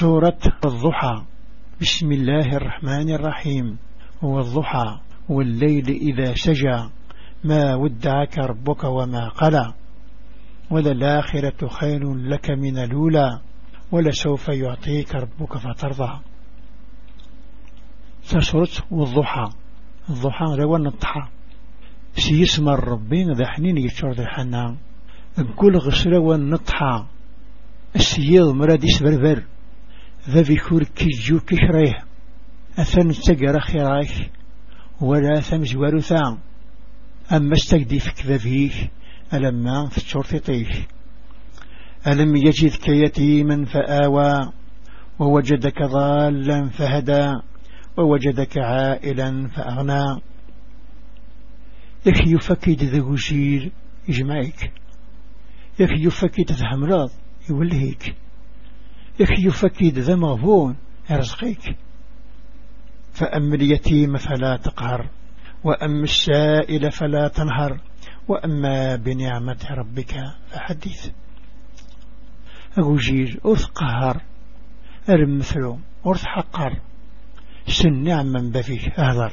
سورة الضحى. بسم الله الرحمن الرحيم. والضحى والليل إذا سجى ما ودعك ربك وما قلى. وللآخرة خير لك من الأولى. ولسوف يعطيك ربك فترضى. سورة والضحى الضحى لو النطحى سيسمى الربين ذا حنين يتشور ذا الحنان كل غسرة والنطحى السيض مرادس بربر ذا ذكور كيجو كشريه أثن تقر خيراك ولا ثمز ورثان أما استقدي فيك ذا ألما في الشرطيش ألم يجدك يتيما فآوى ووجدك ضالا فهدى ووجدك عائلا فأغنى. يخي يفكد ذا غشير يجمعك يخي يفكد ذا همراض يولهيك. يخي يفكد ذا مغبون يرزقك فأما اليتيم فلا تقهر وأما السائل فلا تنهر وأما بنعمة ربك فحديث. أجير أثقهر أرمثلو أرث حقر سن نعما بفيه أهضر